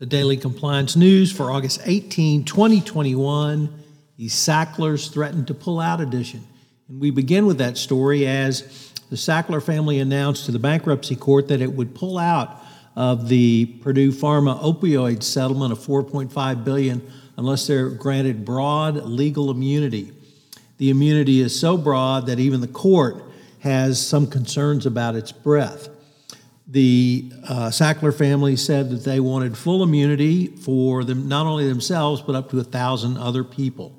The Daily Compliance News for August 18, 2021, the Sacklers threatened to pull out edition. And we begin with that story as the Sackler family announced to the bankruptcy court that it would pull out of the Purdue Pharma opioid settlement of 4.5 billion unless they're granted broad legal immunity. The immunity is so broad that even the court has some concerns about its breadth. The uh, Sackler family said that they wanted full immunity for them, not only themselves, but up to a thousand other people.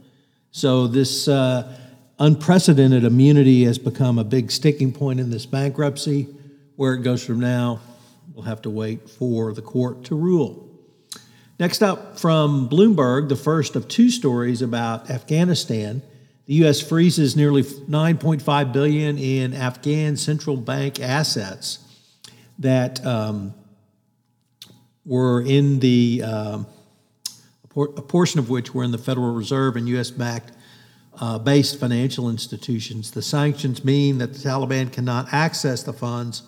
So this uh, unprecedented immunity has become a big sticking point in this bankruptcy. Where it goes from now, we'll have to wait for the court to rule. Next up from Bloomberg, the first of two stories about Afghanistan. The U.S. freezes nearly 9.5 billion in Afghan central bank assets that um, were in the um, a, por- a, portion of which were in the Federal Reserve and U.S. backed uh, based financial institutions. The sanctions mean that the Taliban cannot access the funds,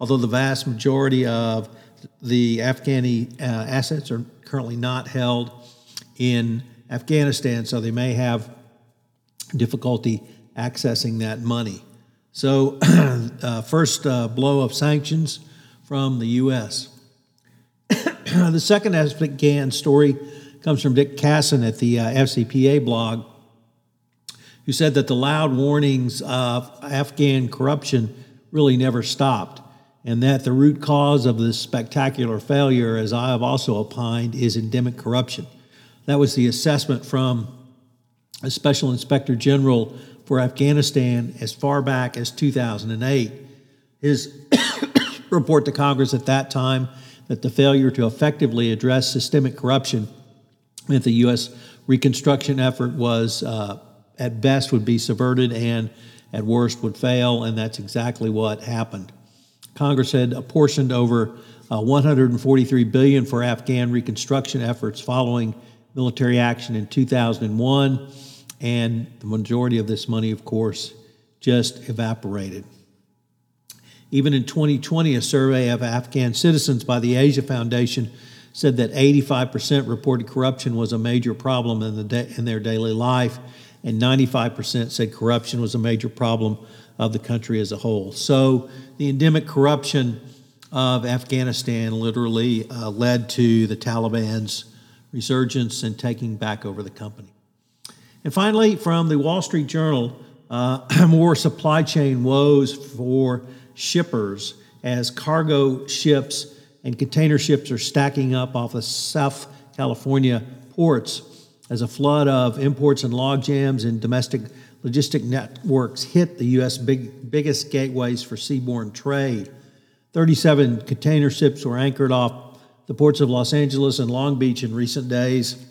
although the vast majority of the Afghani uh, assets are currently not held in Afghanistan, so they may have difficulty accessing that money. So, uh, first uh, blow of sanctions from the U.S. the second Afghan story comes from Dick Cassin at the uh, FCPA blog, who said that the loud warnings of Afghan corruption really never stopped, and that the root cause of this spectacular failure, as I have also opined, is endemic corruption. That was the assessment from a Special Inspector General for Afghanistan as far back as 2008. His report to Congress at that time that the failure to effectively address systemic corruption meant the U.S. reconstruction effort was, uh, at best, would be subverted and at worst would fail, and that's exactly what happened. Congress had apportioned over uh, 143 billion for Afghan reconstruction efforts following military action in 2001, and the majority of this money, of course, just evaporated. Even in 2020, a survey of Afghan citizens by the Asia Foundation said that 85% reported corruption was a major problem in, the da- in their daily life, and 95% said corruption was a major problem of the country as a whole. So the endemic corruption of Afghanistan literally uh, led to the Taliban's resurgence and taking back over the company. And finally, from the Wall Street Journal, uh, more supply chain woes for shippers as cargo ships and container ships are stacking up off the South California ports as a flood of imports and log jams and domestic logistic networks hit the U.S. Big, biggest gateways for seaborne trade. 37 container ships were anchored off the ports of Los Angeles and Long Beach in recent days,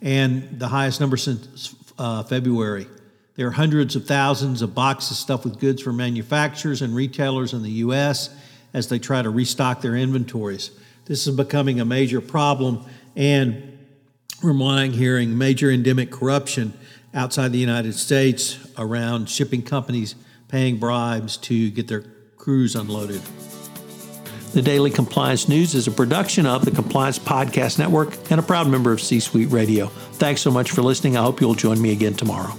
and the highest number since uh, February. There are hundreds of thousands of boxes stuffed with goods for manufacturers and retailers in the U.S. as they try to restock their inventories. This is becoming a major problem, and we're hearing major endemic corruption outside the United States around shipping companies paying bribes to get their crews unloaded. The Daily Compliance News is a production of the Compliance Podcast Network and a proud member of C Suite Radio. Thanks so much for listening. I hope you'll join me again tomorrow.